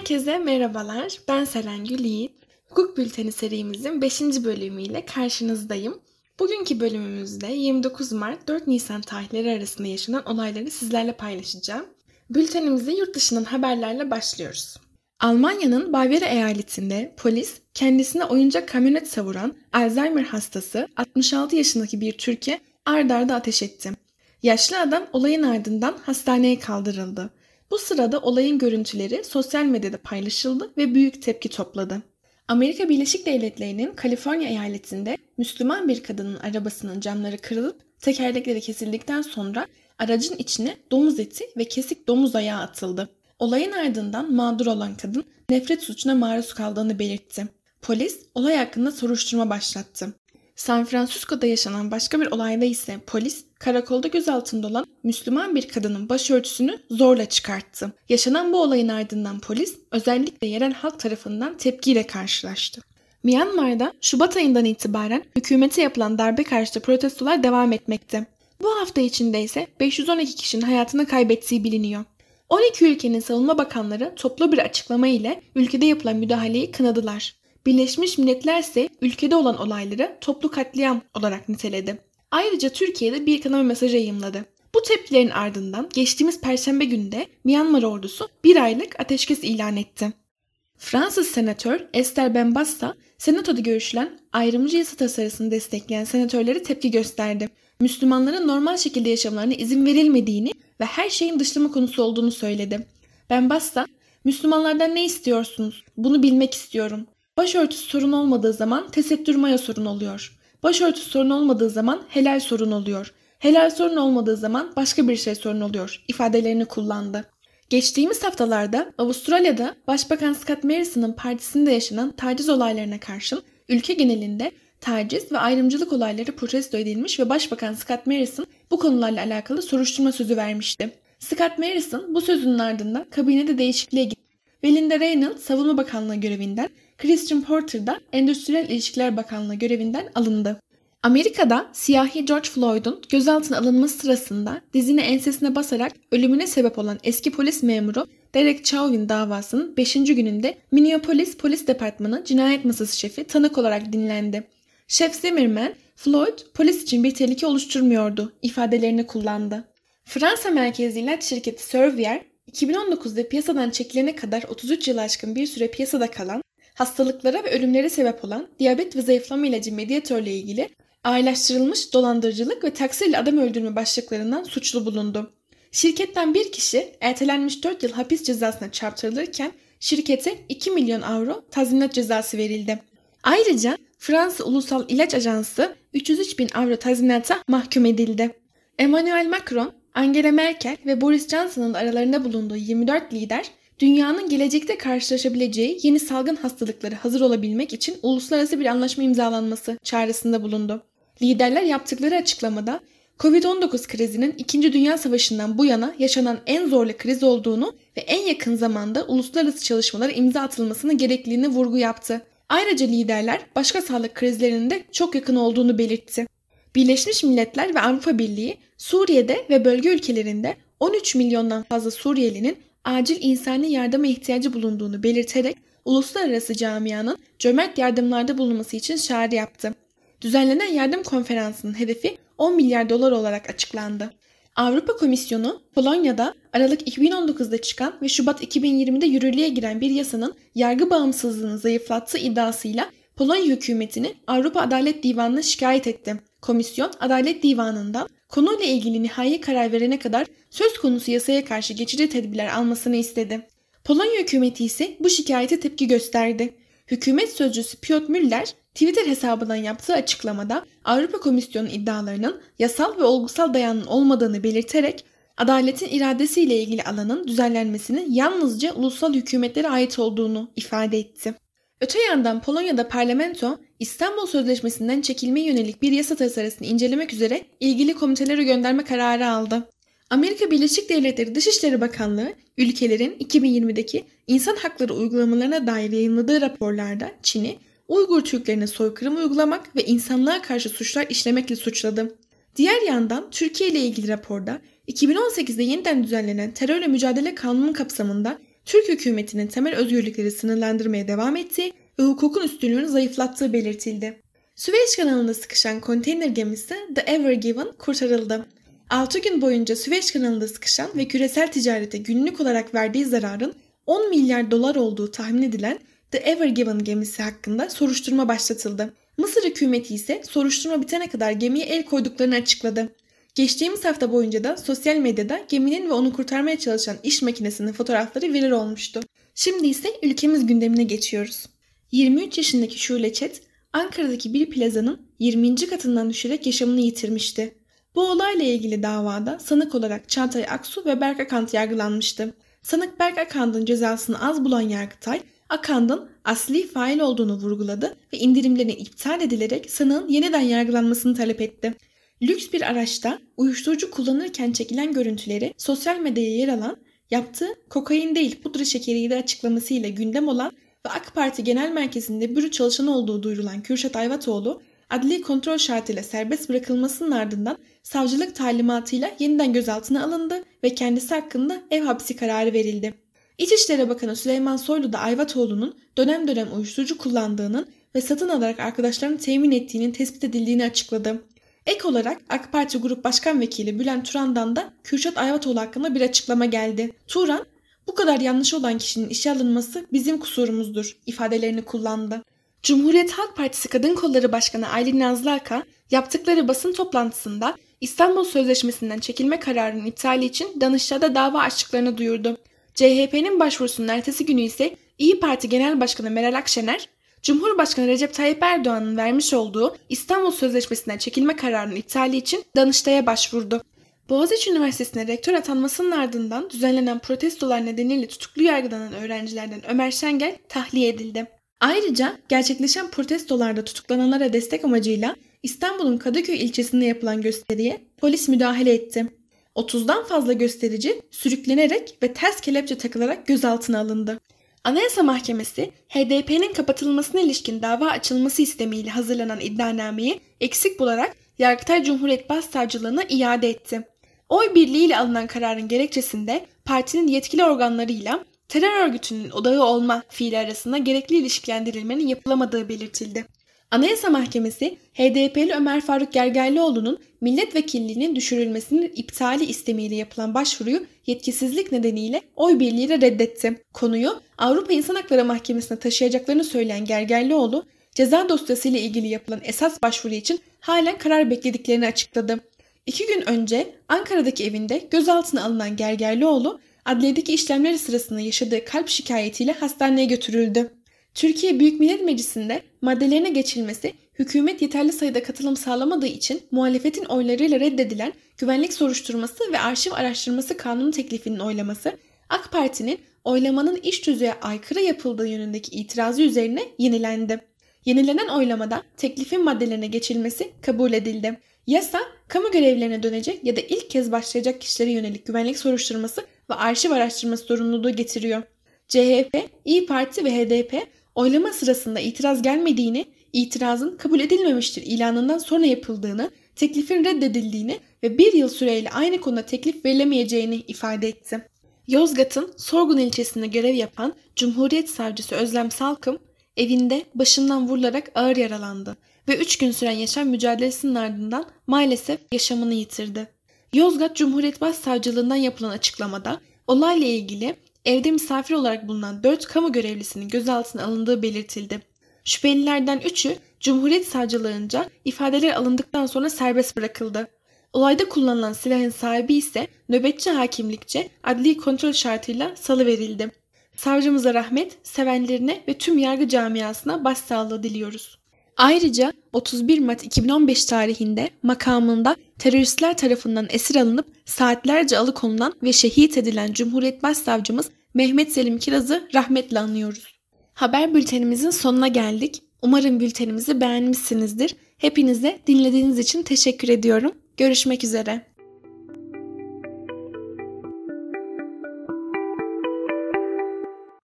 Herkese merhabalar. Ben Serengül Yiğit. Hukuk Bülteni serimizin 5. bölümüyle karşınızdayım. Bugünkü bölümümüzde 29 Mart 4 Nisan tarihleri arasında yaşanan olayları sizlerle paylaşacağım. Bültenimize yurt dışından haberlerle başlıyoruz. Almanya'nın Bavyera eyaletinde polis kendisine oyuncak kamyonet savuran Alzheimer hastası 66 yaşındaki bir Türkiye ard arda ateş etti. Yaşlı adam olayın ardından hastaneye kaldırıldı. Bu sırada olayın görüntüleri sosyal medyada paylaşıldı ve büyük tepki topladı. Amerika Birleşik Devletleri'nin Kaliforniya eyaletinde Müslüman bir kadının arabasının camları kırılıp tekerlekleri kesildikten sonra aracın içine domuz eti ve kesik domuz ayağı atıldı. Olayın ardından mağdur olan kadın nefret suçuna maruz kaldığını belirtti. Polis olay hakkında soruşturma başlattı. San Francisco'da yaşanan başka bir olayda ise polis karakolda gözaltında olan Müslüman bir kadının başörtüsünü zorla çıkarttı. Yaşanan bu olayın ardından polis özellikle yerel halk tarafından tepkiyle karşılaştı. Myanmar'da Şubat ayından itibaren hükümete yapılan darbe karşıtı protestolar devam etmekte. Bu hafta içinde ise 512 kişinin hayatını kaybettiği biliniyor. 12 ülkenin savunma bakanları toplu bir açıklama ile ülkede yapılan müdahaleyi kınadılar. Birleşmiş Milletler ise ülkede olan olayları toplu katliam olarak niteledi. Ayrıca Türkiye'de bir kınama mesajı yayımladı. Bu tepkilerin ardından geçtiğimiz perşembe günde Myanmar ordusu bir aylık ateşkes ilan etti. Fransız senatör Esther Benbassa, senatoda görüşülen ayrımcı yasa tasarısını destekleyen senatörlere tepki gösterdi. Müslümanların normal şekilde yaşamalarına izin verilmediğini ve her şeyin dışlama konusu olduğunu söyledi. Benbassa, Müslümanlardan ne istiyorsunuz? Bunu bilmek istiyorum. Başörtüsü sorun olmadığı zaman tesettür maya sorun oluyor. Başörtüsü sorun olmadığı zaman helal sorun oluyor. Helal sorun olmadığı zaman başka bir şey sorun oluyor ifadelerini kullandı. Geçtiğimiz haftalarda Avustralya'da Başbakan Scott Morrison'ın partisinde yaşanan taciz olaylarına karşın ülke genelinde taciz ve ayrımcılık olayları protesto edilmiş ve Başbakan Scott Morrison bu konularla alakalı soruşturma sözü vermişti. Scott Morrison bu sözünün ardından kabinede değişikliğe gitti ve Linda Reynolds Savunma Bakanlığı görevinden Christian Porter da Endüstriyel İlişkiler Bakanlığı görevinden alındı. Amerika'da siyahi George Floyd'un gözaltına alınması sırasında dizini ensesine basarak ölümüne sebep olan eski polis memuru Derek Chauvin davasının 5. gününde Minneapolis Polis Departmanı Cinayet Masası şefi tanık olarak dinlendi. Şef Zimmerman, Floyd polis için bir tehlike oluşturmuyordu ifadelerini kullandı. Fransa merkezli ilaç şirketi Servier, 2019'da piyasadan çekilene kadar 33 yıl aşkın bir süre piyasada kalan hastalıklara ve ölümlere sebep olan diyabet ve zayıflama ilacı Mediator ile ilgili ağırlaştırılmış dolandırıcılık ve taksiyle adam öldürme başlıklarından suçlu bulundu. Şirketten bir kişi ertelenmiş 4 yıl hapis cezasına çarptırılırken şirkete 2 milyon avro tazminat cezası verildi. Ayrıca Fransa Ulusal İlaç Ajansı 303 bin avro tazminata mahkum edildi. Emmanuel Macron, Angela Merkel ve Boris Johnson'ın aralarında bulunduğu 24 lider dünyanın gelecekte karşılaşabileceği yeni salgın hastalıkları hazır olabilmek için uluslararası bir anlaşma imzalanması çağrısında bulundu. Liderler yaptıkları açıklamada Covid-19 krizinin 2. Dünya Savaşı'ndan bu yana yaşanan en zorlu kriz olduğunu ve en yakın zamanda uluslararası çalışmalara imza atılmasının gerekliliğini vurgu yaptı. Ayrıca liderler başka sağlık krizlerinin de çok yakın olduğunu belirtti. Birleşmiş Milletler ve Avrupa Birliği Suriye'de ve bölge ülkelerinde 13 milyondan fazla Suriyelinin acil insani yardıma ihtiyacı bulunduğunu belirterek uluslararası camianın cömert yardımlarda bulunması için çağrı yaptı. Düzenlenen yardım konferansının hedefi 10 milyar dolar olarak açıklandı. Avrupa Komisyonu Polonya'da Aralık 2019'da çıkan ve Şubat 2020'de yürürlüğe giren bir yasanın yargı bağımsızlığını zayıflattığı iddiasıyla Polonya hükümetini Avrupa Adalet Divanı'na şikayet etti. Komisyon Adalet Divanı'ndan konuyla ilgili nihai karar verene kadar söz konusu yasaya karşı geçici tedbirler almasını istedi. Polonya hükümeti ise bu şikayete tepki gösterdi. Hükümet sözcüsü Piotr Müller Twitter hesabından yaptığı açıklamada Avrupa Komisyonu iddialarının yasal ve olgusal dayanın olmadığını belirterek adaletin iradesiyle ilgili alanın düzenlenmesinin yalnızca ulusal hükümetlere ait olduğunu ifade etti. Öte yandan Polonya'da parlamento İstanbul Sözleşmesi'nden çekilmeye yönelik bir yasa tasarısını incelemek üzere ilgili komitelere gönderme kararı aldı. Amerika Birleşik Devletleri Dışişleri Bakanlığı ülkelerin 2020'deki insan hakları uygulamalarına dair yayınladığı raporlarda Çin'i Uygur Türklerine soykırım uygulamak ve insanlığa karşı suçlar işlemekle suçladı. Diğer yandan Türkiye ile ilgili raporda 2018'de yeniden düzenlenen terörle mücadele kanunu kapsamında Türk hükümetinin temel özgürlükleri sınırlandırmaya devam ettiği hukukun üstünlüğünü zayıflattığı belirtildi. Süveyş kanalında sıkışan konteyner gemisi The Ever Given kurtarıldı. 6 gün boyunca Süveyş kanalında sıkışan ve küresel ticarete günlük olarak verdiği zararın 10 milyar dolar olduğu tahmin edilen The Ever Given gemisi hakkında soruşturma başlatıldı. Mısır hükümeti ise soruşturma bitene kadar gemiye el koyduklarını açıkladı. Geçtiğimiz hafta boyunca da sosyal medyada geminin ve onu kurtarmaya çalışan iş makinesinin fotoğrafları viral olmuştu. Şimdi ise ülkemiz gündemine geçiyoruz. 23 yaşındaki Şule Çet, Ankara'daki bir plazanın 20. katından düşerek yaşamını yitirmişti. Bu olayla ilgili davada sanık olarak Çağatay Aksu ve Berk Akant yargılanmıştı. Sanık Berk Akant'ın cezasını az bulan Yargıtay, Akand'ın asli fail olduğunu vurguladı ve indirimlerini iptal edilerek sanığın yeniden yargılanmasını talep etti. Lüks bir araçta uyuşturucu kullanırken çekilen görüntüleri sosyal medyaya yer alan, yaptığı kokain değil pudra şekeriydi açıklamasıyla gündem olan ve AK Parti Genel Merkezi'nde büro çalışanı olduğu duyurulan Kürşat Ayvatoğlu, adli kontrol şartıyla serbest bırakılmasının ardından savcılık talimatıyla yeniden gözaltına alındı ve kendisi hakkında ev hapsi kararı verildi. İçişleri Bakanı Süleyman Soylu da Ayvatoğlu'nun dönem dönem uyuşturucu kullandığının ve satın alarak arkadaşlarını temin ettiğinin tespit edildiğini açıkladı. Ek olarak AK Parti Grup Başkan Vekili Bülent Turan'dan da Kürşat Ayvatoğlu hakkında bir açıklama geldi. Turan, bu kadar yanlış olan kişinin işe alınması bizim kusurumuzdur ifadelerini kullandı. Cumhuriyet Halk Partisi Kadın Kolları Başkanı Aylin Nazlı Aka yaptıkları basın toplantısında İstanbul Sözleşmesi'nden çekilme kararının iptali için Danıştay'da dava açtıklarını duyurdu. CHP'nin başvurusunun ertesi günü ise İyi Parti Genel Başkanı Meral Akşener, Cumhurbaşkanı Recep Tayyip Erdoğan'ın vermiş olduğu İstanbul Sözleşmesi'nden çekilme kararının iptali için Danıştay'a başvurdu. Boğaziçi Üniversitesi'ne rektör atanmasının ardından düzenlenen protestolar nedeniyle tutuklu yargılanan öğrencilerden Ömer Şengel tahliye edildi. Ayrıca gerçekleşen protestolarda tutuklananlara destek amacıyla İstanbul'un Kadıköy ilçesinde yapılan gösteriye polis müdahale etti. 30'dan fazla gösterici sürüklenerek ve ters kelepçe takılarak gözaltına alındı. Anayasa Mahkemesi, HDP'nin kapatılmasına ilişkin dava açılması istemiyle hazırlanan iddianameyi eksik bularak Yargıtay Cumhuriyet Başsavcılığına iade etti. Oy birliğiyle alınan kararın gerekçesinde partinin yetkili organlarıyla terör örgütünün odağı olma fiili arasında gerekli ilişkilendirilmenin yapılamadığı belirtildi. Anayasa Mahkemesi, HDP'li Ömer Faruk Gergerlioğlu'nun milletvekilliğinin düşürülmesinin iptali istemiyle yapılan başvuruyu yetkisizlik nedeniyle oy birliğiyle reddetti. Konuyu Avrupa İnsan Hakları Mahkemesi'ne taşıyacaklarını söyleyen Gergerlioğlu, ceza dosyasıyla ilgili yapılan esas başvuru için halen karar beklediklerini açıkladı. İki gün önce Ankara'daki evinde gözaltına alınan Gergerlioğlu, adliyedeki işlemleri sırasında yaşadığı kalp şikayetiyle hastaneye götürüldü. Türkiye Büyük Millet Meclisi'nde maddelerine geçilmesi hükümet yeterli sayıda katılım sağlamadığı için muhalefetin oylarıyla reddedilen güvenlik soruşturması ve arşiv araştırması kanunu teklifinin oylaması AK Parti'nin oylamanın iş tüzüğe aykırı yapıldığı yönündeki itirazı üzerine yenilendi. Yenilenen oylamada teklifin maddelerine geçilmesi kabul edildi. Yasa, kamu görevlerine dönecek ya da ilk kez başlayacak kişilere yönelik güvenlik soruşturması ve arşiv araştırması sorumluluğu getiriyor. CHP, İyi Parti ve HDP oylama sırasında itiraz gelmediğini, itirazın kabul edilmemiştir ilanından sonra yapıldığını, teklifin reddedildiğini ve bir yıl süreyle aynı konuda teklif verilemeyeceğini ifade etti. Yozgat'ın Sorgun ilçesinde görev yapan Cumhuriyet Savcısı Özlem Salkım, evinde başından vurularak ağır yaralandı ve 3 gün süren yaşam mücadelesinin ardından maalesef yaşamını yitirdi. Yozgat Cumhuriyet Başsavcılığından yapılan açıklamada olayla ilgili evde misafir olarak bulunan 4 kamu görevlisinin gözaltına alındığı belirtildi. Şüphelilerden 3'ü Cumhuriyet Savcılığınca ifadeler alındıktan sonra serbest bırakıldı. Olayda kullanılan silahın sahibi ise nöbetçi hakimlikçe adli kontrol şartıyla salı verildi. Savcımıza rahmet, sevenlerine ve tüm yargı camiasına başsağlığı diliyoruz. Ayrıca 31 Mart 2015 tarihinde makamında teröristler tarafından esir alınıp saatlerce alıkonulan ve şehit edilen Cumhuriyet Başsavcımız Mehmet Selim Kiraz'ı rahmetle anıyoruz. Haber bültenimizin sonuna geldik. Umarım bültenimizi beğenmişsinizdir. Hepinize dinlediğiniz için teşekkür ediyorum. Görüşmek üzere.